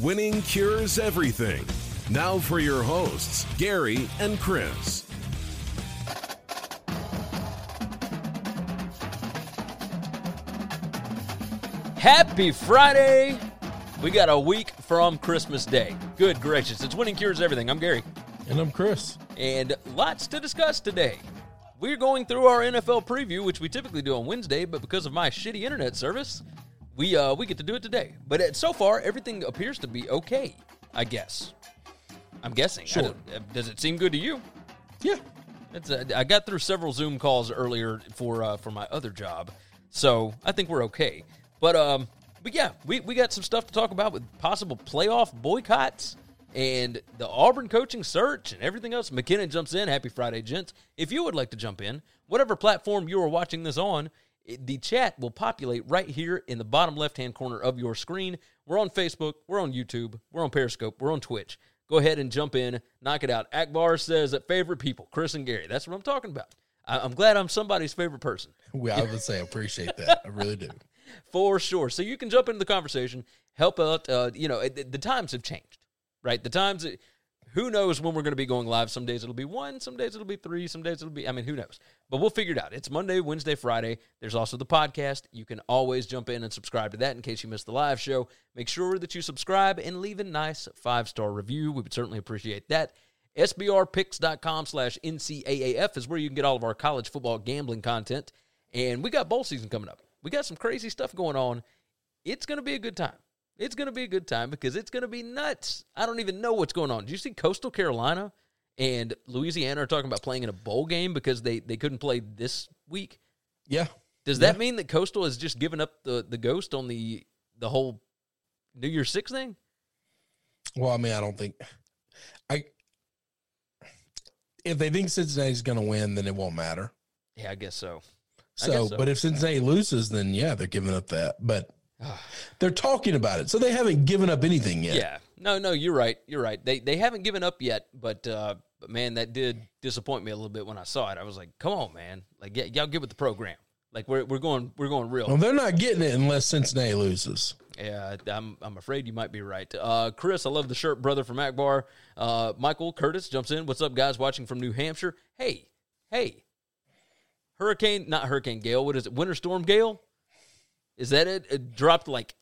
Winning cures everything. Now for your hosts, Gary and Chris. Happy Friday! We got a week from Christmas Day. Good gracious, it's Winning Cures Everything. I'm Gary, And I'm Chris. and lots to discuss today. We're going through our NFL preview, which we typically do on Wednesday, but because of my shitty internet service, we uh, we get to do it today. But uh, so far, everything appears to be okay. I guess. I'm guessing. Sure. uh, Does it seem good to you? Yeah. It's uh, I got through several Zoom calls earlier for uh, for my other job, so I think we're okay. But um, but yeah, we, we got some stuff to talk about with possible playoff boycotts and the Auburn coaching search and everything else. McKinnon jumps in. Happy Friday, gents! If you would like to jump in, whatever platform you are watching this on, it- the chat will populate right here in the bottom left hand corner of your screen. We're on Facebook, we're on YouTube, we're on Periscope, we're on Twitch. Go ahead and jump in, knock it out. Akbar says that favorite people, Chris and Gary. That's what I'm talking about. I- I'm glad I'm somebody's favorite person We, I would say I appreciate that. I really do. for sure. So you can jump into the conversation, help out. Uh, you know, the, the times have changed, right? The times. Who knows when we're going to be going live? Some days it'll be one, some days it'll be three, some days it'll be. I mean, who knows? But we'll figure it out. It's Monday, Wednesday, Friday. There's also the podcast. You can always jump in and subscribe to that in case you missed the live show. Make sure that you subscribe and leave a nice five star review. We would certainly appreciate that. SBRpicks.com slash NCAAF is where you can get all of our college football gambling content. And we got bowl season coming up. We got some crazy stuff going on. It's going to be a good time. It's going to be a good time because it's going to be nuts. I don't even know what's going on. Did you see Coastal Carolina and Louisiana are talking about playing in a bowl game because they, they couldn't play this week? Yeah. Does that mean that Coastal has just given up the, the ghost on the the whole New Year's Six thing? Well, I mean, I don't think I. If they think Cincinnati's going to win, then it won't matter. Yeah, I guess so. I So, guess so. but if Cincinnati loses, then yeah, they're giving up that. But they're talking about it, so they haven't given up anything yet. Yeah. No, no, you're right. You're right. They they haven't given up yet, but uh but man, that did disappoint me a little bit when I saw it. I was like, "Come on, man. Like y- y'all get with the program. Like we're we're going we're going real." Well, they're not getting it unless Cincinnati loses. Yeah, I'm I'm afraid you might be right. Uh, Chris, I love the shirt, brother from Akbar. Uh, Michael Curtis jumps in. What's up, guys? Watching from New Hampshire. Hey, hey, Hurricane, not Hurricane Gale. What is it? Winter Storm Gale? Is that it? It dropped like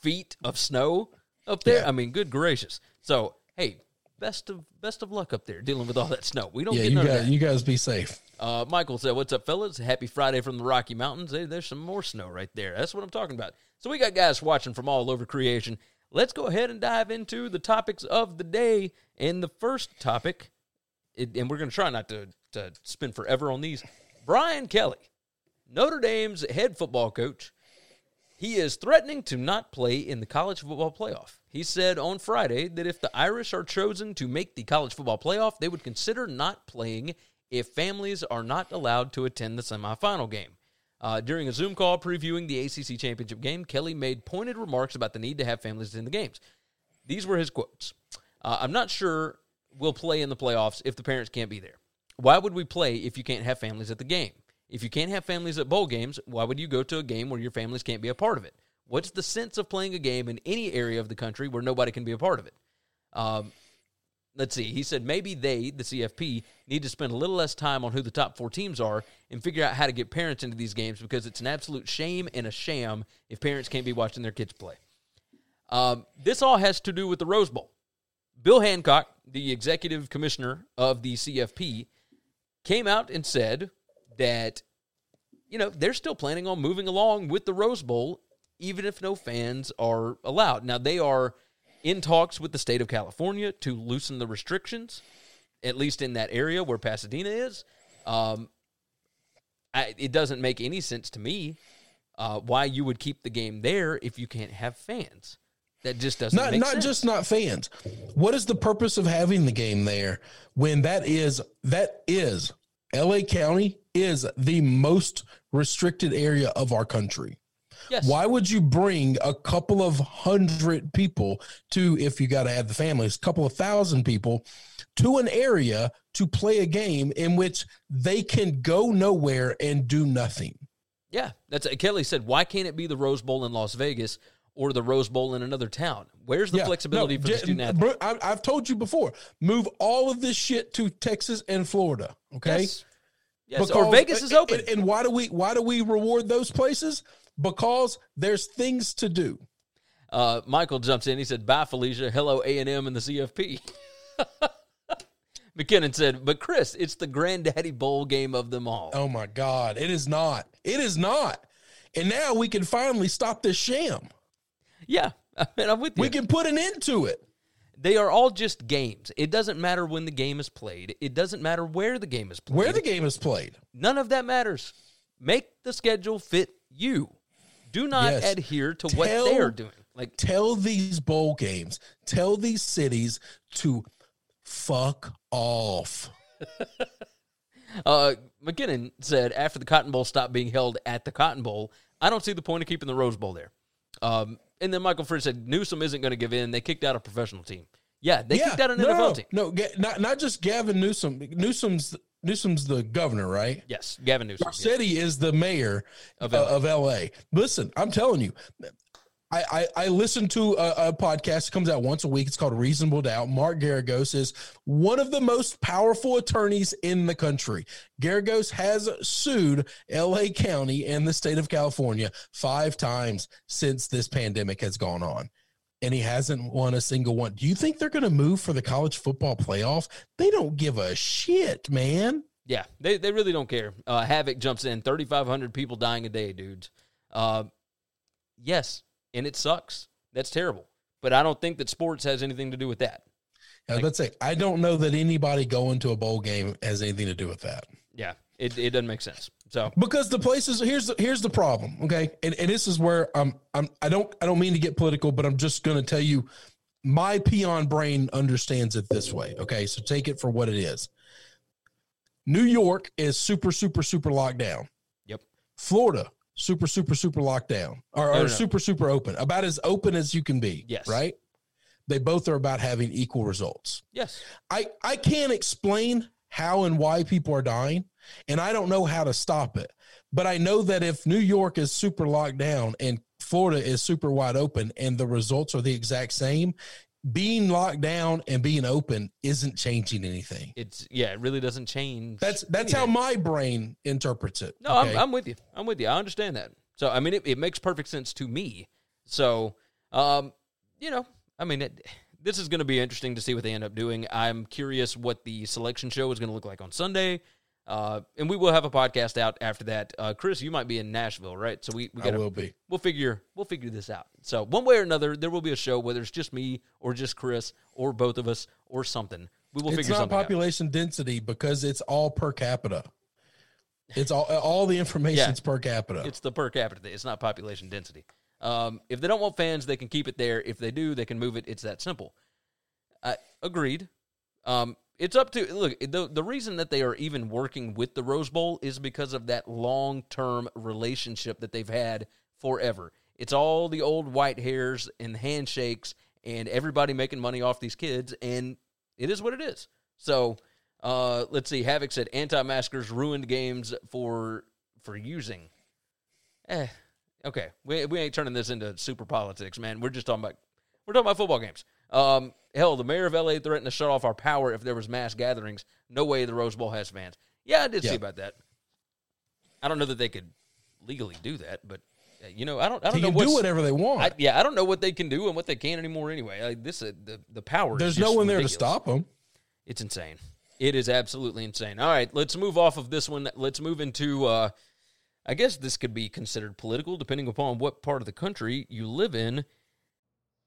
feet of snow up there. Yeah. I mean, good gracious. So, hey, best of best of luck up there dealing with all that snow. We don't Yeah, get you none of guys, that. you guys be safe. Uh, Michael said, "What's up, fellas? Happy Friday from the Rocky Mountains. Hey, there's some more snow right there. That's what I'm talking about. So we got guys watching from all over creation. Let's go ahead and dive into the topics of the day. And the first topic, it, and we're going to try not to to spend forever on these. Brian Kelly, Notre Dame's head football coach, he is threatening to not play in the college football playoff. He said on Friday that if the Irish are chosen to make the college football playoff, they would consider not playing if families are not allowed to attend the semifinal game. Uh, during a Zoom call previewing the ACC championship game, Kelly made pointed remarks about the need to have families in the games. These were his quotes. Uh, I'm not sure we'll play in the playoffs if the parents can't be there. Why would we play if you can't have families at the game? If you can't have families at bowl games, why would you go to a game where your families can't be a part of it? What's the sense of playing a game in any area of the country where nobody can be a part of it? Um, let's see. He said maybe they, the CFP, need to spend a little less time on who the top four teams are and figure out how to get parents into these games because it's an absolute shame and a sham if parents can't be watching their kids play. Um, this all has to do with the Rose Bowl. Bill Hancock, the executive commissioner of the CFP, came out and said that, you know, they're still planning on moving along with the Rose Bowl, even if no fans are allowed. Now, they are in talks with the state of California to loosen the restrictions, at least in that area where Pasadena is. Um, I, it doesn't make any sense to me uh, why you would keep the game there if you can't have fans. That just doesn't not make not sense. just not fans. What is the purpose of having the game there when that is that is LA County is the most restricted area of our country. yes. Why would you bring a couple of hundred people to if you got to add the families, a couple of thousand people to an area to play a game in which they can go nowhere and do nothing? Yeah, that's Kelly said. Why can't it be the Rose Bowl in Las Vegas or the Rose Bowl in another town? Where's the Yeah, flexibility no, for the student athlete? I've told you before. Move all of this shit to Texas and Florida. Okay. Yes, yes. or Vegas is open. And, and why do we why do we reward those places? Because there's things to do. Uh, Michael jumps in. He said, "Bye, Felicia. Hello, A and M and the CFP." McKinnon said, "But Chris, it's the granddaddy bowl game of them all." Oh my God. It is not. It is not. And now we can finally stop this sham. Yeah, I mean, I'm with you. We can put an end to it. They are all just games. It doesn't matter when the game is played. It doesn't matter where the game is played. Where the game is played. None of that matters. Make the schedule fit you. Do not Yes. adhere to what they are doing. Like Tell these bowl games, tell these cities to fuck off. Uh, McKinnon said after the Cotton Bowl stopped being held at the Cotton Bowl, I don't see the point of keeping the Rose Bowl there. Um, and then Michael Fritz said Newsom isn't going to give in. They kicked out a professional team. Yeah, they kicked out an no, NFL team. No, not not just Gavin Newsom. Newsom's Newsom's the governor, right? Yes, Gavin Newsom. yes. Is the mayor Of LA. of LA. Listen, I'm telling you, I, I, I listen to a, a podcast that comes out once a week. It's called Reasonable Doubt. Mark Geragos is one of the most powerful attorneys in the country. Geragos has sued LA County and the state of California five times since this pandemic has gone on. And he hasn't won a single one. Do you think they're going to move for the college football playoff? They don't give a shit, man. Yeah, they, they really don't care. Uh, Havoc jumps in, 3,500 people dying a day, dudes. Uh, yes, and it sucks. That's terrible. But I don't think that sports has anything to do with that. I was about to say, I don't know that anybody going to a bowl game has anything to do with that. Yeah, it, it doesn't make sense. So, Because the places here's the here's the problem, okay? And and this is where I'm I'm I don't I don't mean to get political, but I'm just gonna tell you my peon brain understands it this way. Okay. So take it for what it is. New York is super, super, super locked down. Yep. Florida, super, super, super locked down. Or, No, or no, no. super, super open. About as open as you can be. Yes. Right? They both are about having equal results. yes. I, I can't explain how and why people are dying, and I don't know how to stop it. But I know that if New York is super locked down and Florida is super wide open and the results are the exact same, being locked down and being open isn't changing anything. It's, yeah, it really doesn't change. That's that's how my brain interprets it. No, okay? I'm, I'm with you. I'm with you. I understand that. So, I mean, it, it makes perfect sense to me. So, um, you know, I mean, it, this is going to be interesting to see what they end up doing. I'm curious what the selection show is going to look like on Sunday. Uh, and we will have a podcast out after that. Uh, Chris, you might be in Nashville, right? So we, we I got will be. we'll figure we'll figure this out. So one way or another, there will be a show whether it's just me or just Chris or both of us or something. We will It's figure not something out. population density because it's all per capita. It's all all the information's per capita. It's the per capita. It's not population density. Um, if they don't want fans, they can keep it there. If they do, they can move it. It's that simple. Uh, agreed. Um, it's up to look. The the reason that they are even working with the Rose Bowl is because of that long term relationship that they've had forever. It's all the old white hairs and handshakes and everybody making money off these kids, and it is what it is. So uh, let's see. Havoc said anti-maskers ruined games for for using. Eh, okay. We we ain't turning this into super politics, man. We're just talking about we're talking about football games. Um, hell, the mayor of LA threatened to shut off our power if there was mass gatherings. No way the Rose Bowl has fans. Yeah, I did see about that. I don't know that they could legally do that, but uh, you know, I don't. I don't they know can do whatever they want. I, yeah, I don't know what they can do and what they can anymore. Anyway, like this, uh, the the power. is There's no one there to stop them. It's insane. It is absolutely insane. All right, let's move off of this one. Let's move into. Uh, I guess this could be considered political, depending upon what part of the country you live in.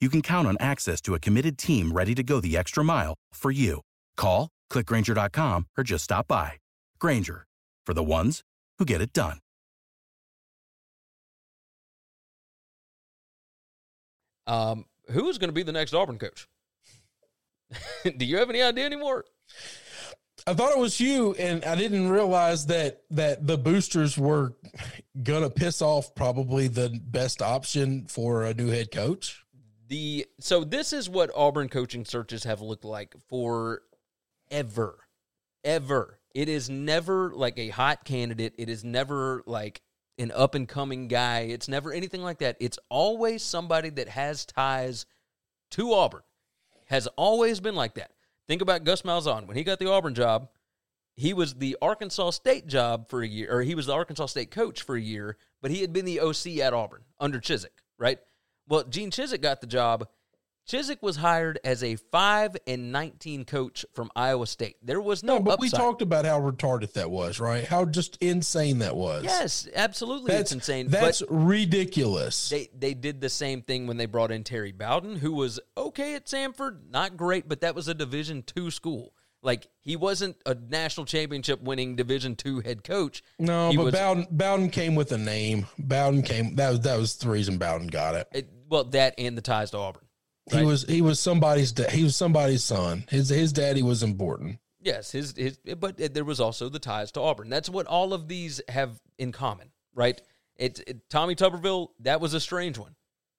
you can count on access to a committed team ready to go the extra mile for you. Call, clickgranger.com, or just stop by. Grainger, for the ones who get it done. Um, who is going to be the next Auburn coach? Do you have any idea anymore? I thought it was you, and I didn't realize that that the boosters were gonna piss off probably the best option for a new head coach. The so this is what Auburn coaching searches have looked like for ever, ever. It is never like a hot candidate. It is never like an up and coming guy. It's never anything like that. It's always somebody that has ties to Auburn. Has always been like that. Think about Gus Malzahn when he got the Auburn job. He was the Arkansas State job for a year, or he was the Arkansas State coach for a year, but he had been the OC at Auburn under Chizik, right? Well, Gene Chizik got the job. Chizik was hired as a five and nineteen coach from Iowa State. There was no, No, but we talked about how retarded that was, right? How just insane that was. Yes, absolutely, that's it's insane. That's but ridiculous. they they did the same thing when they brought in Terry Bowden, who was okay at Samford, not great, but that was a Division two school. Like he wasn't a national championship winning Division two head coach. no, he but was- Bowden, Bowden came with a name. Bowden came. That was that was the reason Bowden got it. It, well, that and the ties to Auburn. He was he was somebody's da- he was somebody's son. His his daddy was important. Yes, his his, but there was also the ties to Auburn. That's what all of these have in common, right? It, it Tommy Tuberville, that was a strange one.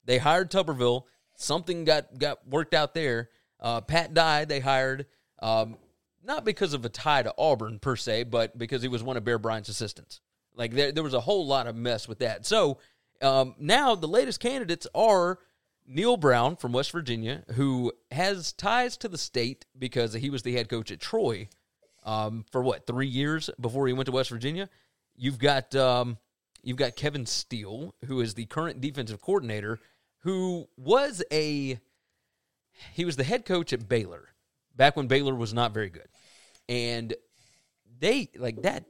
They hired Tuberville. Something got got worked out there. Uh, Pat Dye they hired, um, not because of a tie to Auburn per se, but because he was one of Bear Bryant's assistants. Like there, there was a whole lot of mess with that. So um, now the latest candidates are Neal Brown from West Virginia, who has ties to the state because he was the head coach at Troy um, for what three years before he went to West Virginia. You've got um, you've got Kevin Steele, who is the current defensive coordinator, who was a he was the head coach at Baylor back when Baylor was not very good, and they like that.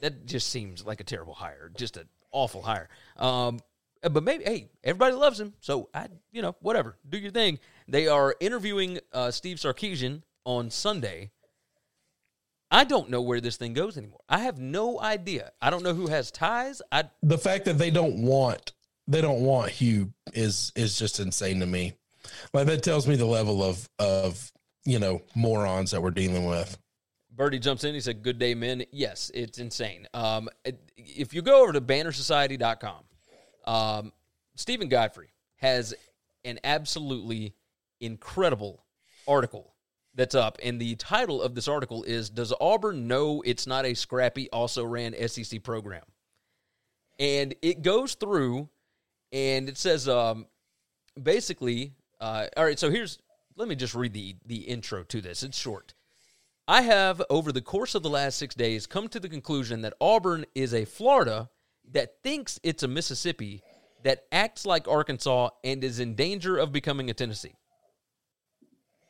That just seems like a terrible hire, just an awful hire. Um, but maybe hey, everybody loves him, so I you know whatever, do your thing. They are interviewing uh, Steve Sarkisian on Sunday. I don't know where this thing goes anymore. I have no idea. I don't know who has ties. I The fact that they don't want they don't want Hugh is is just insane to me. Like that tells me the level of of you know morons that we're dealing with. Birdie jumps in. He said, Good day, men. Yes, it's insane. Um, if you go over to bannersociety.com, um, Steven Godfrey has an absolutely incredible article that's up. And the title of this article is Does Auburn Know It's Not a Scrappy, also ran SEC program? And it goes through and it says um, basically, uh, all right, so here's, let me just read the, the intro to this. It's short. I have, over the course of the last six days, come to the conclusion that Auburn is a Florida that thinks it's a Mississippi that acts like Arkansas and is in danger of becoming a Tennessee.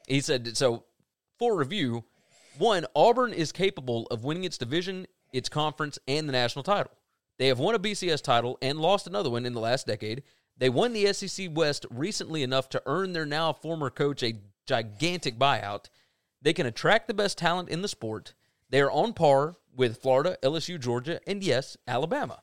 He said, so for review, one, Auburn is capable of winning its division, its conference, and the national title. They have won a BCS title and lost another one in the last decade. They won the SEC West recently enough to earn their now former coach a gigantic buyout. They can attract the best talent in the sport. They are on par with Florida, LSU, Georgia, and yes, Alabama.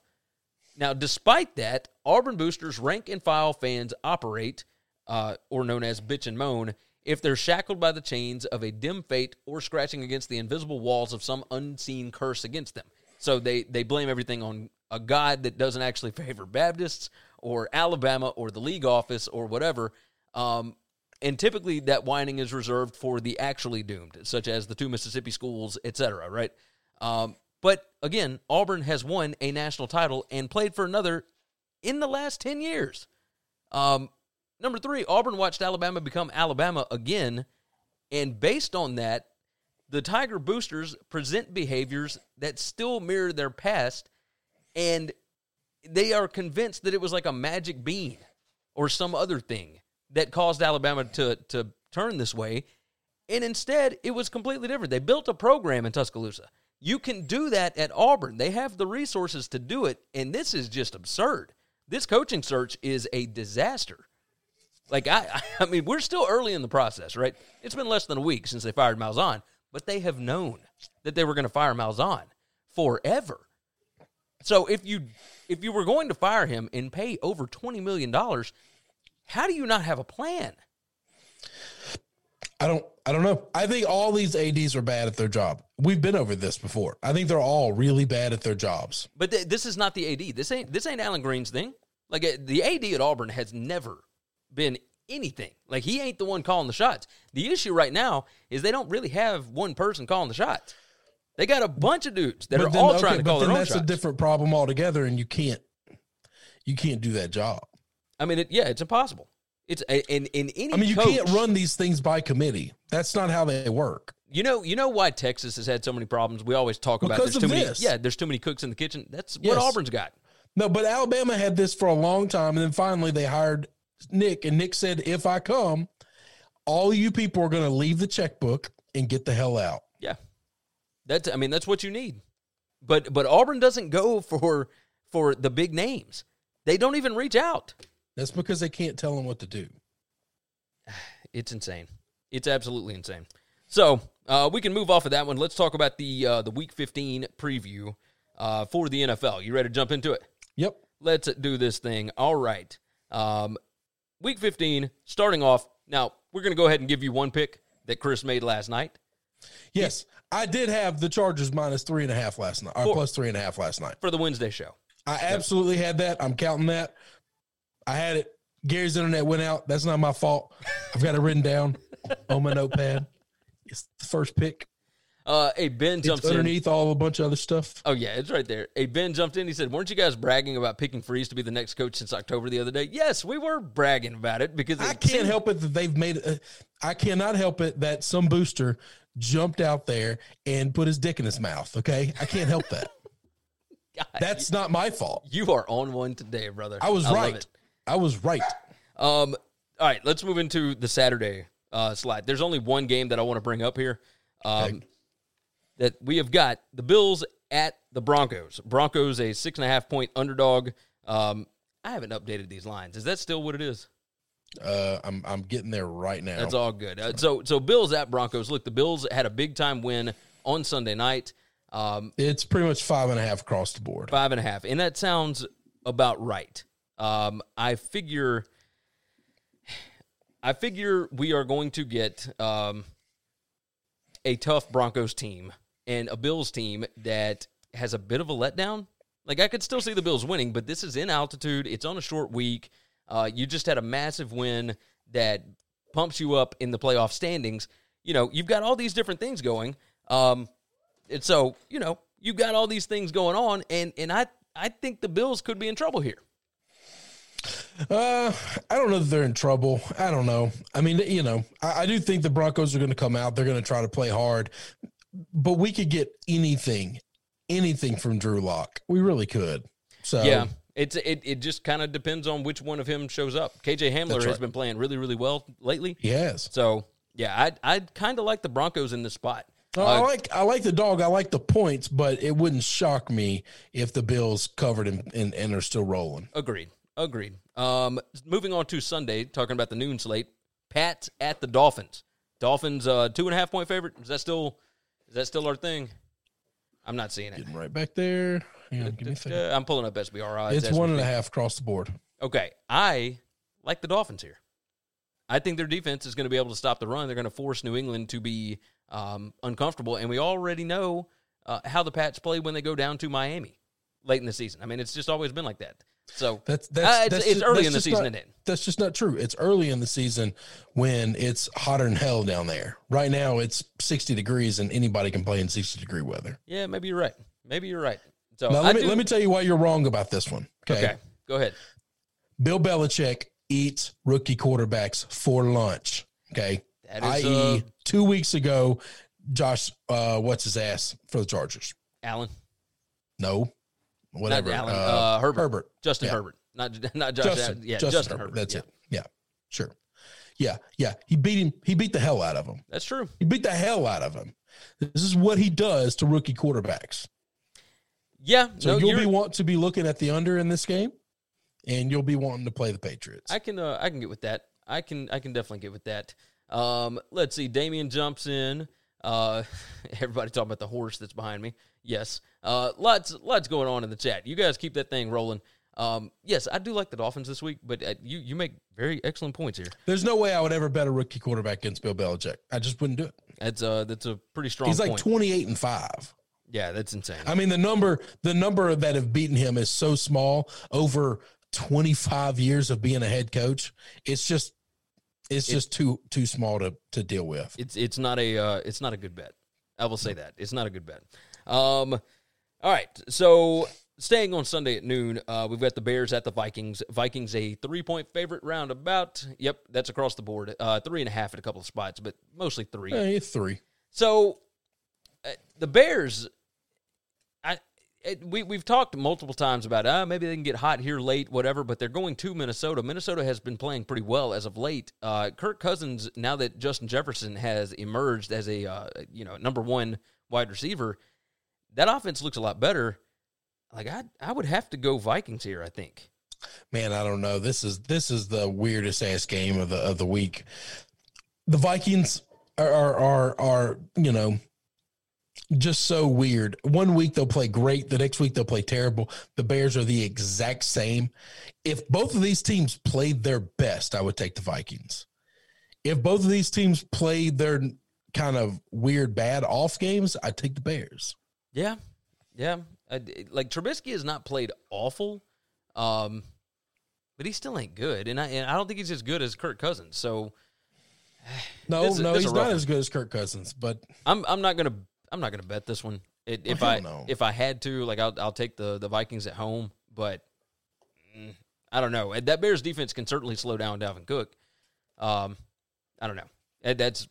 Now, despite that, Auburn boosters rank and file fans operate, uh, or known as bitch and moan, if they're shackled by the chains of a dim fate or scratching against the invisible walls of some unseen curse against them. So they, they blame everything on a God that doesn't actually favor Baptists or Alabama or the league office or whatever. Um, and typically that whining is reserved for the actually doomed, such as the two Mississippi schools, etc. Right? Um, but again, Auburn has won a national title and played for another in the last ten years. Um, number three, Auburn watched Alabama become Alabama again, and based on that, the Tiger boosters present behaviors that still mirror their past, and they are convinced that it was like a magic bean or some other thing that caused Alabama to to turn this way. And instead, it was completely different. They built a program in Tuscaloosa. You can do that at Auburn. They have the resources to do it, and this is just absurd. This coaching search is a disaster. Like I, I mean, we're still early in the process, right? It's been less than a week since they fired Malzahn, but they have known that they were going to fire Malzahn forever. So if you if you were going to fire him and pay over twenty million dollars, how do you not have a plan? I don't I don't know. I think all these ADs are bad at their job. We've been over this before. I think they're all really bad at their jobs. But th- this is not the AD. This ain't this ain't Allen Greene's thing. Like uh, the AD at Auburn has never been anything. Like he ain't the one calling the shots. The issue right now is they don't really have one person calling the shots. They got a bunch of dudes that But are then- all okay, trying to go. but call then their own that's shots. a different problem altogether, and you can't you can't do that job. I mean, it, yeah, it's impossible. It's in in any. I mean, you coach- can't run these things by committee. That's not how they work. You know, you know why Texas has had so many problems. We always talk about Because there's of too many. this. Yeah, there's too many cooks in the kitchen. That's Yes. what Auburn's got. No, but Alabama had this for a long time, and then finally they hired Nick, and Nick said, "If I come, all you people are going to leave the checkbook and get the hell out." That's. I mean, that's what you need. But but Auburn doesn't go for for the big names. They don't even reach out. That's because they can't tell them what to do. It's insane. It's absolutely insane. So uh, we can move off of that one. Let's talk about the uh, the Week 15 preview uh, for the NFL. You ready to jump into it? Yep. Let's do this thing. All right. Um, week 15, starting off. Now, we're going to go ahead and give you one pick that Chris made last night Yes, I did have the Chargers minus three and a half last night, or Four. plus three and a half last night. for the Wednesday show. I absolutely had that. I'm counting that. I had it. Gary's internet went out. That's not my fault. I've got it written down on my notepad. It's the first pick. Uh, hey, Ben It's jumps in. underneath all a bunch of other stuff. Oh, yeah, it's right there. Hey, Ben jumped in. He said, Weren't you guys bragging about picking Freeze to be the next coach since October the other day? Yes, we were bragging about it because I can't help it that they've made. Uh, I cannot help it that some booster jumped out there and put his dick in his mouth. Okay, I can't help that. God, That's not my fault. you are on one today, brother. I was love right. I was right. Um, all right, let's move into the Saturday uh, slide. There's only one game that I want to bring up here. Um, Okay. That we have got the Bills at the Broncos. Broncos a six and a half point underdog. Um, I haven't updated these lines. Is that still what it is? Uh, I'm I'm getting there right now. That's all good. Uh, so so Bills at Broncos. Look, the Bills had a big time win on Sunday night. Um, It's pretty much five and a half across the board. Five and a half. And that sounds about right. Um, I figure I figure we are going to get um, a tough Broncos team and a Bills team that has a bit of a letdown. Like I could still see the Bills winning, but this is in altitude. It's on a short week. Uh, you just had a massive win that pumps you up in the playoff standings. You know, you've got all these different things going. Um, and so, you know, you've got all these things going on, and and I I think the Bills could be in trouble here. Uh, I don't know that they're in trouble. I don't know. I mean, you know, I, I do think the Broncos are going to come out. They're going to try to play hard, but we could get anything, anything from Drew Lock. We really could. So Yeah, it's it it just kind of depends on which one of him shows up. KJ Hamler That's has been playing really really well lately. Yes. So yeah, I I kind of like the Broncos in this spot. No, I Uh, like I like the dog. I like the points, but it wouldn't shock me if the Bills covered and and, and are still rolling. Agreed. Agreed. Um, moving on to Sunday, talking about the noon slate. Pats at the Dolphins. Dolphins uh, two and a half point favorite. Is that still is that still our thing? I'm not seeing it. Getting right back there. Hang on, give me a second. Uh, I'm pulling up SBR odds. It's as we one and a speak. half across the board. Okay, I like the Dolphins here. I think their defense is going to be able to stop the run. They're going to force New England to be um, uncomfortable, and we already know uh, how the Pats play when they go down to Miami late in the season. I mean, it's just always been like that. So That's that's, uh, it's, that's it's just- early that's in the season, Not? That's just not true. It's early in the season when it's hotter than hell down there. Right now, it's sixty degrees, and anybody can play in sixty degree weather. Yeah, maybe you're right. Maybe you're right. So now, I let me do- let me tell you why you're wrong about this one. Okay, Okay, go ahead. Bill Belichick eats rookie quarterbacks for lunch. Okay, i.e., uh, two weeks ago, Josh, uh, what's his ass for the Chargers? Allen, No, whatever. Allen, uh, uh, Herbert. Herbert. Justin Yeah. Herbert, not not Josh. Justin, Allen. Yeah, Justin, Justin, Herbert. Herbert. That's yeah. it. Yeah, sure. Yeah, yeah. He beat him. He beat the hell out of him. That's true. He beat the hell out of him. This is what he does to rookie quarterbacks. Yeah, So no, you'll be want to be looking at the under in this game, and you'll be wanting to play the Patriots. I can uh, I can get with that. I can I can definitely get with that. Um, let's see. Damien jumps in. Uh, everybody talking about the horse that's behind me. Yes. Uh, lots lots going on in the chat. You guys keep that thing rolling. Um, yes, I do like the Dolphins this week, but uh, you you make very excellent points here. There's no way I would ever bet a rookie quarterback against Bill Belichick. I just wouldn't do it. That's uh that's a pretty strong. He's like point. 28 and five. yeah, that's insane. I mean, the number the number that have beaten him is so small over 25 years of being a head coach. It's just it's just too too small to to deal with. it's it's not a uh, it's not a good bet. I will say that it's not a good bet. Um, all right, so staying on Sunday at noon, uh, we've got the Bears at the Vikings. Vikings a three point favorite roundabout. Yep, that's across the board. Uh, three and a half at a couple of spots, but mostly three. It's three. So uh, the Bears, it, we we've talked multiple times about uh, maybe they can get hot here late, whatever. But they're going to Minnesota. Minnesota has been playing pretty well as of late. Uh, Kirk Cousins, now that Justin Jefferson has emerged as a uh, you know number one wide receiver, that offense looks a lot better. Like I I would have to go Vikings here. I think. Man, I don't know. This is this is the weirdest ass game of the of the week. The Vikings are are are, are you know just so weird. One week they'll play great, the next week they'll play terrible. The Bears are the exact same. If both of these teams played their best, I would take the Vikings. If both of these teams played their kind of weird bad off games, I'd take the Bears. Yeah, yeah. I, like Trubisky has not played awful, um, but he still ain't good, and I and I don't think he's as good as Kirk Cousins. So No, This no, this he's not one. as good as Kirk Cousins, but I'm I'm not gonna I'm not gonna bet this one. It, if hell I no. if I had to, like I'll I'll take the the Vikings at home, but mm, I don't know. That Bears defense can certainly slow down Dalvin Cook. Um, I don't know. That's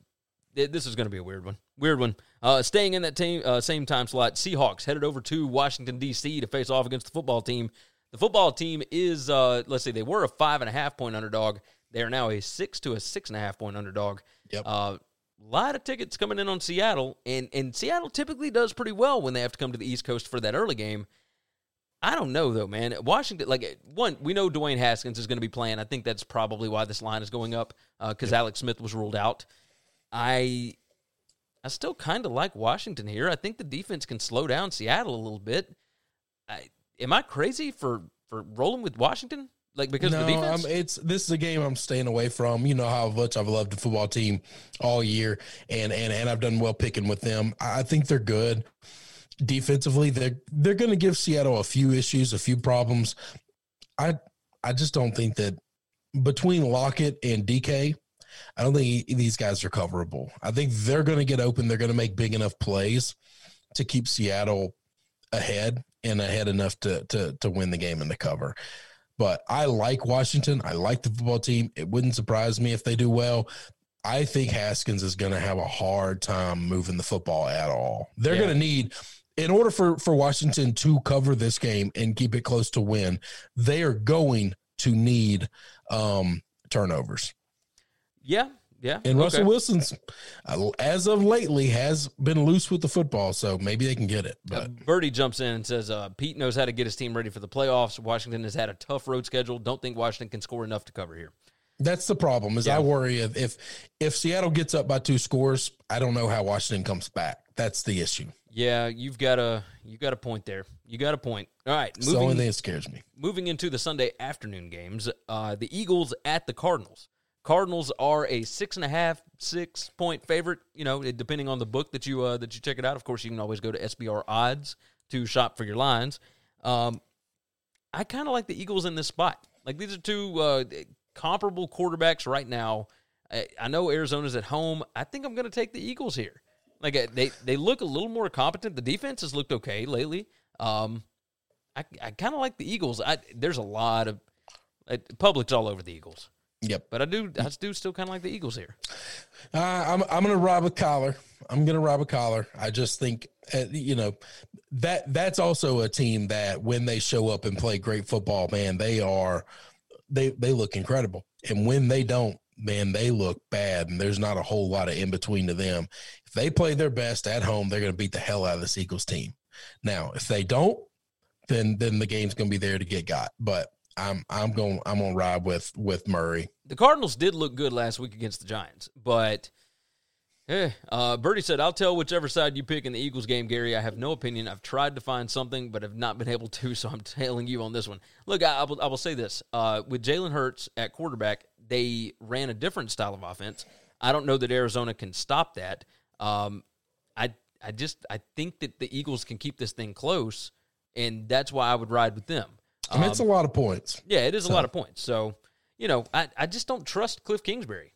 this is going to be a weird one. Weird one. Uh, staying in that team uh, same time slot, Seahawks headed over to Washington D.C. to face off against the football team. The football team is uh, let's see, they were a five and a half point underdog. They are now a six to a six and a half point underdog. Yep. Uh, lot of tickets coming in on Seattle, and and Seattle typically does pretty well when they have to come to the East Coast for that early game. I don't know though, man. Washington, like one, we know Dwayne Haskins is going to be playing. I think that's probably why this line is going up because Alex Smith was ruled out. I, I still kind of like Washington here. I think the defense can slow down Seattle a little bit. I, am I crazy for for rolling with Washington? Like because no, of the defense? I'm, it's this is a game I'm staying away from. You know how much I've loved the football team all year, and and and I've done well picking with them. I think they're good defensively. They're they're going to give Seattle a few issues, a few problems. I I just don't think that between Lockett and DK, I don't think these guys are coverable. I think they're going to get open. They're going to make big enough plays to keep Seattle ahead and ahead enough to to to win the game and to cover. But I like Washington. I like the football team. It wouldn't surprise me if they do well. I think Haskins is going to have a hard time moving the football at all. They're Yeah. going to need, in order for for Washington to cover this game and keep it close to win, they are going to need um, turnovers. yeah, yeah. And Russell okay. Wilson's, uh, as of lately, has been loose with the football, so maybe they can get it. Uh, But Birdie jumps in and says, uh, Pete knows how to get his team ready for the playoffs. Washington has had a tough road schedule. Don't think Washington can score enough to cover here. That's the problem. Is Yeah. I worry if, if if Seattle gets up by two scores, I don't know how Washington comes back. That's the issue. Yeah, you've got a you got a point there. You got a point. All right, It's the only moving thing that scares me. moving into the Sunday afternoon games. Uh, the Eagles at the Cardinals. Cardinals are a six and a half, six point favorite. You know, depending on the book that you uh, that you check it out. Of course, you can always go to SBR odds to shop for your lines. Um, I kind of like the Eagles in this spot. Like these are two uh, comparable quarterbacks right now. I, I know Arizona's at home. I think I'm going to take the Eagles here. Like uh, they they look a little more competent. The defense has looked okay lately. Um, I I kind of like the Eagles. I there's a lot of uh, public's all over the Eagles, Yep. but I do I do still kind of like the Eagles here. Uh, I'm I'm gonna rob a collar. I'm gonna rob a collar. I just think uh, you know that that's also a team that when they show up and play great football, man, they are they they look incredible. And when they don't, man, they look bad. And there's not a whole lot of in between to them. If they play their best at home, they're gonna beat the hell out of this Eagles team. Now, if they don't, then then the game's gonna be there to get got. But I'm I'm going I'm gonna ride with with Murray. The Cardinals did look good last week against the Giants, but eh, uh, Birdie said, "I'll tell whichever side you pick in the Eagles game, Gary. I have no opinion. I've tried to find something, but have not been able to. So I'm tailing you on this one. Look, I, I will, I will say this: uh, with Jalen Hurts at quarterback, they ran a different style of offense. I don't know that Arizona can stop that. Um, I I just I think that the Eagles can keep this thing close, and that's why I would ride with them. I mean, it's a Um, lot of points. yeah, it is a lot of points. So, you know, I, I just don't trust Cliff Kingsbury.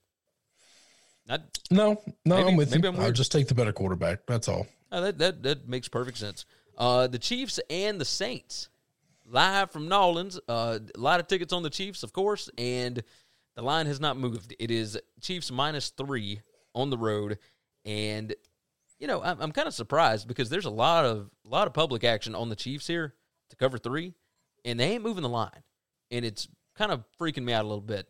I, No, no, Maybe- I'm with maybe you. I'm I'll just take the better quarterback. That's all. uh, that, that that makes perfect sense. Uh, the Chiefs and the Saints, live from Nolans. Uh, a lot of tickets on the Chiefs, of course, and the line has not moved. It is Chiefs minus three on the road, and you know I'm, I'm kind of surprised because there's a lot of a lot of public action on the Chiefs here to cover three, and they ain't moving the line, and it's kind of freaking me out a little bit.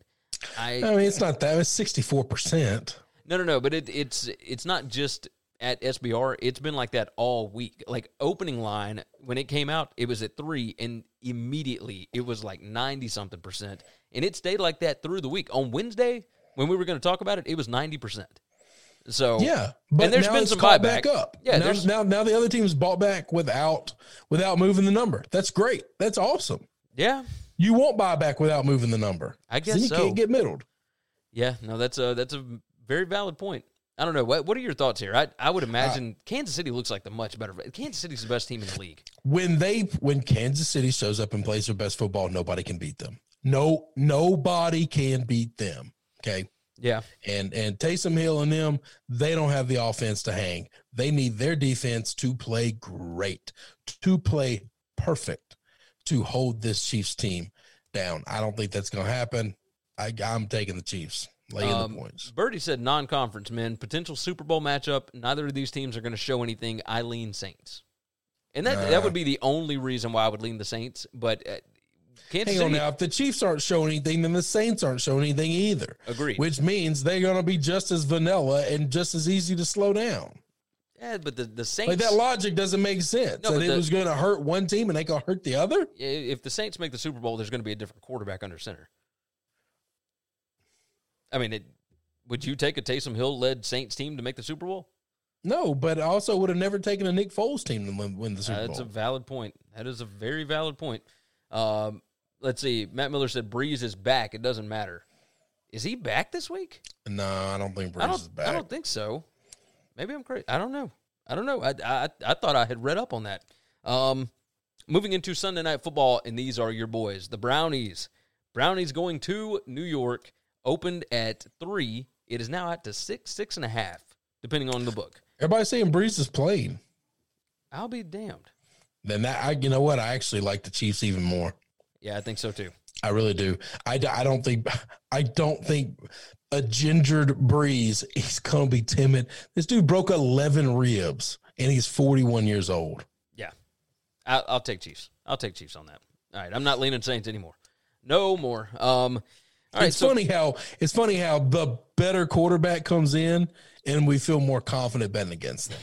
I I mean, it's not that. It's 64%. No, no, no. But it, it's it's not just at SBR. It's been like that all week. Like opening line when it came out, it was at three, and immediately it was like ninety something percent, and it stayed like that through the week. On Wednesday, when we were going to talk about it, it was ninety percent. So Yeah. But and there's been some buyback. back up. Yeah, now, there's now, now the other team's bought back without without moving the number. That's great. That's awesome. yeah, You won't buy back without moving the number. I guess then you so. can't get middled. yeah. No, that's a that's a very valid point. I don't know. What what are your thoughts here? I I would imagine Kansas City looks like the much better. Kansas City's the best team in the league. When they when Kansas City shows up and plays their best football, nobody can beat them. No, nobody can beat them. Okay. Yeah. and and Taysom Hill and them, they don't have the offense to hang. They need their defense to play great, to play perfect, to hold this Chiefs team down. I don't think that's going to happen. I, I'm taking the Chiefs, laying Um, the points. Birdie said non-conference men potential Super Bowl matchup. Neither of these teams are going to show anything. I lean Saints, and that that would be the only reason why I would lean the Saints. But uh, Kansas Hang on now. If the Chiefs aren't showing anything, then the Saints aren't showing anything either. Agreed. Which means they're going to be just as vanilla and just as easy to slow down. yeah, but the the Saints. Like that logic doesn't make sense. No, that it the- was going to hurt one team and they going to hurt the other. if the Saints make the Super Bowl, there's going to be a different quarterback under center. I mean, it, would you take a Taysom Hill led Saints team to make the Super Bowl? No, but I also would have never taken a Nick Foles team to win, win the Super Uh, Bowl. that's a valid point. That is a very valid point. Um, let's see. Matt Miller said Brees is back. It doesn't matter. Is he back this week? no, I don't think Brees I don't. is back. I don't think so. Maybe I'm crazy. I don't know. I don't know. I, I I thought I had read up on that. Um, moving into Sunday night football, and these are your boys, the Brownies. Brownies going to New York. Opened at three. It is now out to six, six and a half, depending on the book. Everybody's saying Brees is playing. I'll be damned. Then that, I, you know what? I actually like the Chiefs even more. Yeah, I think so too. I really do. I, I don't think I don't think a gingered Brees. He's gonna be timid. This dude broke eleven ribs, and he's forty one years old. Yeah, I'll, I'll take Chiefs. I'll take Chiefs on that. All right, I'm not leaning Saints anymore. No more. Um, all right, it's so funny how it's funny how the better quarterback comes in, and we feel more confident betting against them.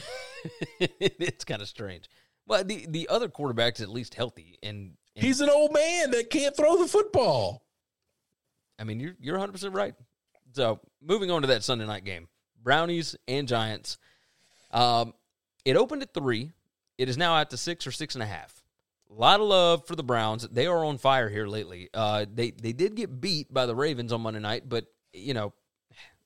it's kind of strange. Well, the the other quarterback's at least healthy, and, He's an old man that can't throw the football. I mean, you're you're 100 percent right. So moving on to that Sunday night game, Brownies and Giants. Um, it opened at three. It is now out to six or six and a half. A lot of love for the Browns. They are on fire here lately. Uh, they they did get beat by the Ravens on Monday night, but you know,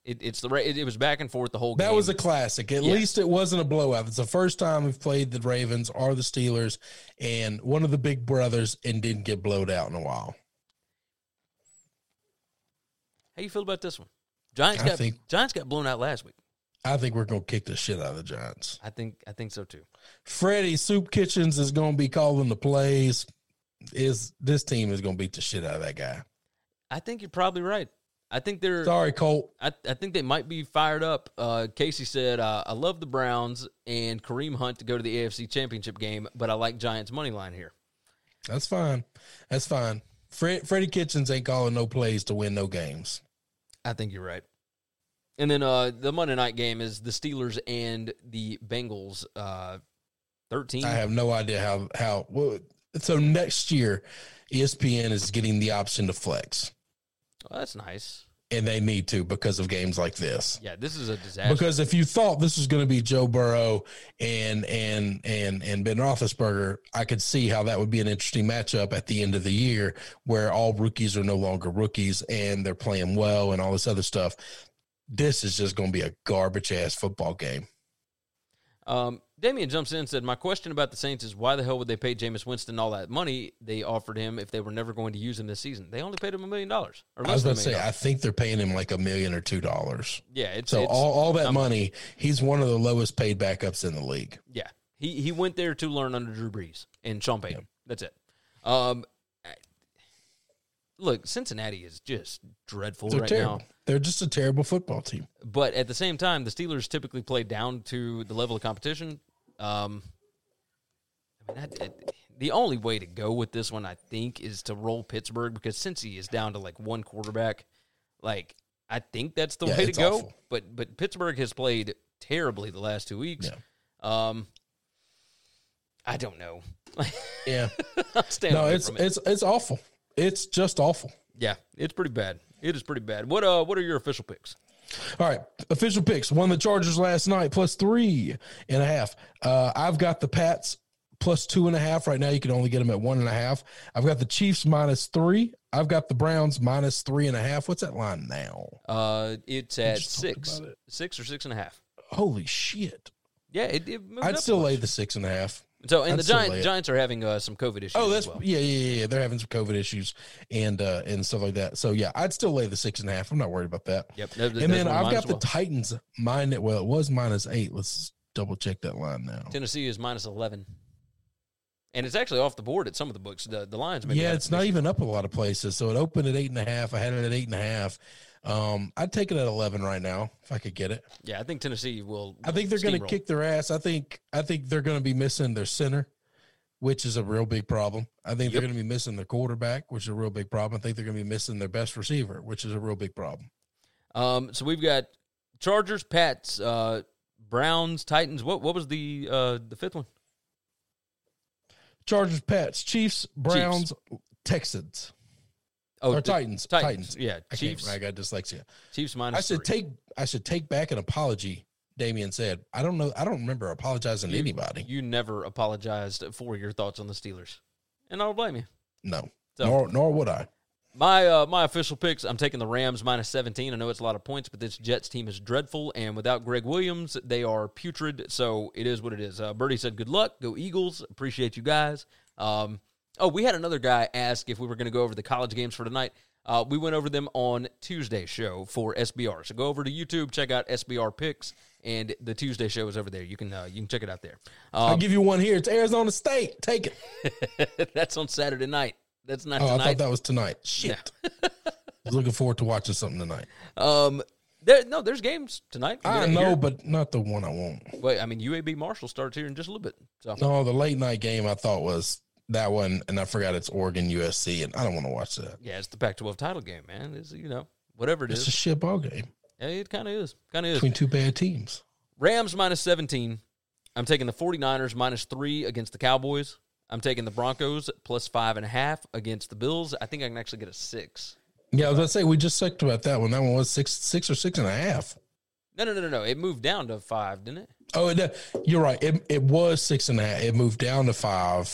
it, it's the it, it was back and forth the whole game. That was a classic. At Yeah. least it wasn't a blowout. It's the first time we've played the Ravens or the Steelers and one of the big brothers and didn't get blowed out in a while. How you feel about this one? Giants I got think- Giants got blown out last week. I think we're gonna kick the shit out of the Giants. I think I think so too. Freddie Soup Kitchens is gonna be calling the plays. Is this team is gonna beat the shit out of that guy? I think you're probably right. I think they're Sorry, Colt. I, I think they might be fired up. Uh, Casey said, uh, "I love the Browns and Kareem Hunt to go to the AFC Championship game, but I like Giants money line here." That's fine. That's fine. Fred, Freddie Kitchens ain't calling no plays to win no games. I think you're right. And then uh, the Monday night game is the Steelers and the Bengals. Uh, Thirteen. I have no idea how how. Well, so next year, ESPN is getting the option to flex, Well, that's nice. and they need to because of games like this. Yeah, this is a disaster. Because if you thought this was going to be Joe Burrow and and and and Ben Roethlisberger, I could see how that would be an interesting matchup at the end of the year, where all rookies are no longer rookies and they're playing well and all this other stuff. This is just going to be a garbage ass football game. Um, Damien jumps in and said, My question about the Saints is why the hell would they pay Jameis Winston all that money they offered him if they were never going to use him this season? They only paid him a million dollars. I was about to say, I think they're paying him like a million or two dollars. Yeah, it's, So it's- all, all that um, money, he's one of the lowest paid backups in the league. Yeah, he he went there to learn under Drew Brees and Sean Payton. That's it. Um, look, Cincinnati is just dreadful They're right terrible. now. They're just a terrible football team. But at the same time, the Steelers typically play down to the level of competition. Um, I mean, I, I- the only way to go with this one, I think, is to roll Pittsburgh because Cincy is down to like one quarterback. Like, I think that's the Yeah, way to go. awful. But but Pittsburgh has played terribly the last two weeks. Yeah. Um, I don't know. Yeah. I'm staying no, it's it. it's it's awful. It's just awful. yeah, it's pretty bad. It is pretty bad. What uh, what are your official picks? All right, official picks. Won the Chargers last night plus three and a half. Uh, I've got the Pats plus two and a half. Right now, you can only get them at one and a half. I've got the Chiefs minus three. I've got the Browns minus three and a half. What's that line now? Uh, it's at six, it. six or six and a half. Holy shit! Yeah, it, it moved I'd still lay the six and a half. So and I'd the Giants. Giants are having uh, some COVID issues. Oh, as that's well. yeah, yeah, yeah. They're having some COVID issues and uh and stuff like that. So yeah, I'd still lay the six and a half. I'm not worried about that. Yep. that- And then I've got as the. Titans mine. Well, it was minus eight. Let's double check that line now. Tennessee is minus eleven, and it's actually off the board at some of the books. The the Lions. maybe Yeah, it's not even up a lot of places. So it opened at eight and a half. I had it at eight and a half. Um, I'd take it at eleven right now if I could get it. Yeah, I think Tennessee will. I think they're going to kick their ass. I think I think they're going to be missing their center, which is a real big problem. I think they're going to be missing their quarterback, which is a real big problem. I think they're going to be missing their best receiver, which is a real big problem. Um, so we've got Chargers, Pats, uh, Browns, Titans. What what was the uh the fifth one? Chargers, Pats, Chiefs, Browns, Texans, Oh, or the- Titans, Titans. Yeah, I Chiefs. I got dyslexia. Chiefs minus. I should three. take I should take back an apology. Damien said, "I don't know. I don't remember apologizing to anybody. You never apologized for your thoughts on the Steelers, and I don't blame you. No, So- nor nor would I. My uh, my official picks. I'm taking the Rams minus 17. I know it's a lot of points, but this Jets team is dreadful, and without Gregg Williams, they are putrid. So it is what it is. Uh, Birdie said, "Good luck, go Eagles." Appreciate you guys. Um, oh, we had another guy ask if we were going to go over the college games for tonight. Uh, we went over them on Tuesday show for SBR. So go over to YouTube, check out SBR picks, and the Tuesday show is over there. You can uh, you can check it out there. I'll Um, give you one here. It's Arizona State. Take it. that's on Saturday night. That's not Oh, I thought that was tonight. Shit. I was looking forward to watching something tonight. Um, there no, there's games tonight. I Here- but not the one I want. Wait, I mean UAB Marshall starts here in just a little bit. So No, the late night game I thought was that one, and I forgot it's Oregon USC, and I don't want to watch that. yeah, it's the Pac-12 title game, man. It's you know whatever it It's is. a shit ball game Yeah, it kind of is. Kind of is. between two bad teams. Rams minus 17. I'm taking the 49ers minus three against the Cowboys. I'm taking the Broncos plus five and a half against the Bills. I think I can actually get a six Yeah, I was gonna say we just talked about that one. That one was six, six or six and a half. No, no, no, no, no. It moved down to five, didn't it? Oh, it, you're right. It, it was six and a half. It moved down to five,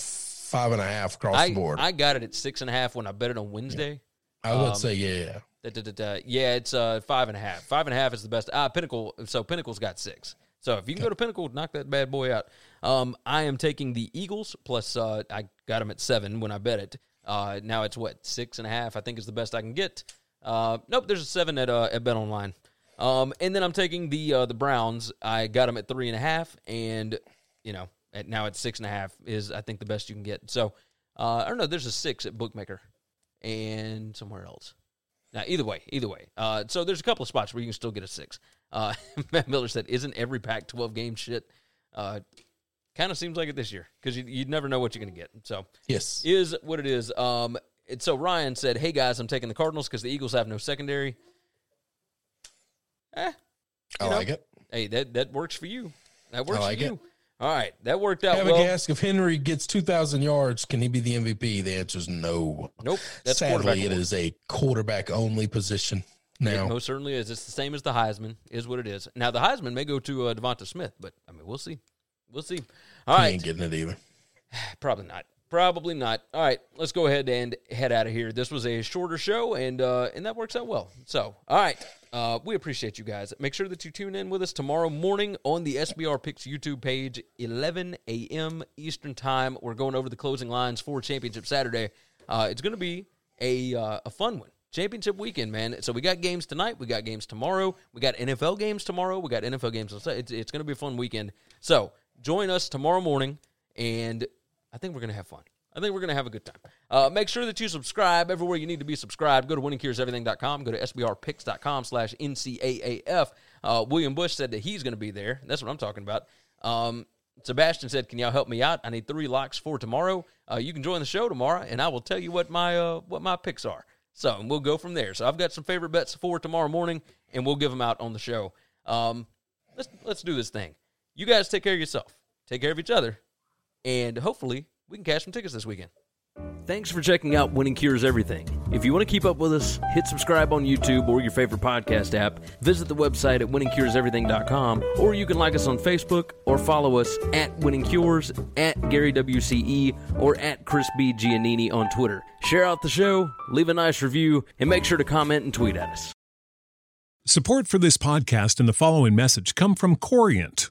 five and a half across I, the board. I, I got it at six and a half when I bet it on Wednesday. was gonna um, say yeah. Da, da, da. Yeah, it's uh, five and a half. Five and a half is the best. Ah, Pinnacle. So Pinnacle's got six. So if you can go to Pinnacle, knock that bad boy out. Um, I am taking the Eagles plus. Uh, I got them at seven when I bet it. Uh, now it's what six and a half. I think is the best I can get. Uh, nope, there's a seven at uh, at Bet Online. Um, and then I'm taking the uh, the Browns. I got them at three and a half, and you know, at now at six and a half is I think the best you can get. So uh, I don't know. There's a six at Bookmaker, and somewhere else. Now, either way, either way. Uh, so there's a couple of spots where you can still get a six. Uh, Matt Miller said, "Isn't every Pac-12 game shit?" Uh, kind of seems like it this year because you you never know what you're going to get. So Yes. is what it is. Um, and so Ryan said, "Hey guys, I'm taking the Cardinals because the Eagles have no secondary." Eh, I know, like it. hey, that that works for you. That works like for you. it. All right, that worked out Have well. asked if Henry gets two thousand yards, can he be the MVP? The answer is no. Nope, that's Sadly, it is a quarterback only position It now. most certainly is. It's the same as the Heisman. Is what it is. Now the Heisman may go to uh, Devonta Smith, but I mean we'll see. We'll see. All he right, ain't getting it either. Probably not. Probably not. All right, let's go ahead and head out of here. This was a shorter show, and uh, and that works out well. So, all right, uh, we appreciate you guys. Make sure that you tune in with us tomorrow morning on the SBR Picks YouTube page, 11 a.m. Eastern Time. We're going over the closing lines for Championship Saturday. Uh, it's going to be a uh, a fun one. Championship weekend, man. So we got games tonight. We got games tomorrow. We got NFL games tomorrow. We got NFL games. It's, it's going to be a fun weekend. So join us tomorrow morning, and I think we're going to have fun. I think we're going to have a good time. Uh, make sure that you subscribe everywhere you need to be subscribed. Go to winningcureseverything.com. Go to sbrpicks.com slash NCAAF. Uh, William Bush said that he's going to be there. That's what I'm talking about. Um, Sebastian said, "Can y'all help me out? I need three locks for tomorrow. Uh, you can join the show tomorrow, and I will tell you what my uh, what my picks are. So we'll go from there. So I've got some favorite bets for tomorrow morning, and we'll give them out on the show. Um, let's let's do this thing. You guys take care of yourself. Take care of each other, and hopefully we can cash some tickets this weekend. Thanks for checking out Winning Cures Everything. If you want to keep up with us, hit subscribe on YouTube or your favorite podcast app. Visit the website at winningcureseverything.com, or you can like us on Facebook or follow us at Winning Cures, at Gary WCE, or at Chris B. Giannini on Twitter. Share out the show, leave a nice review, and make sure to comment and tweet at us. Support for this podcast and the following message come from Corient.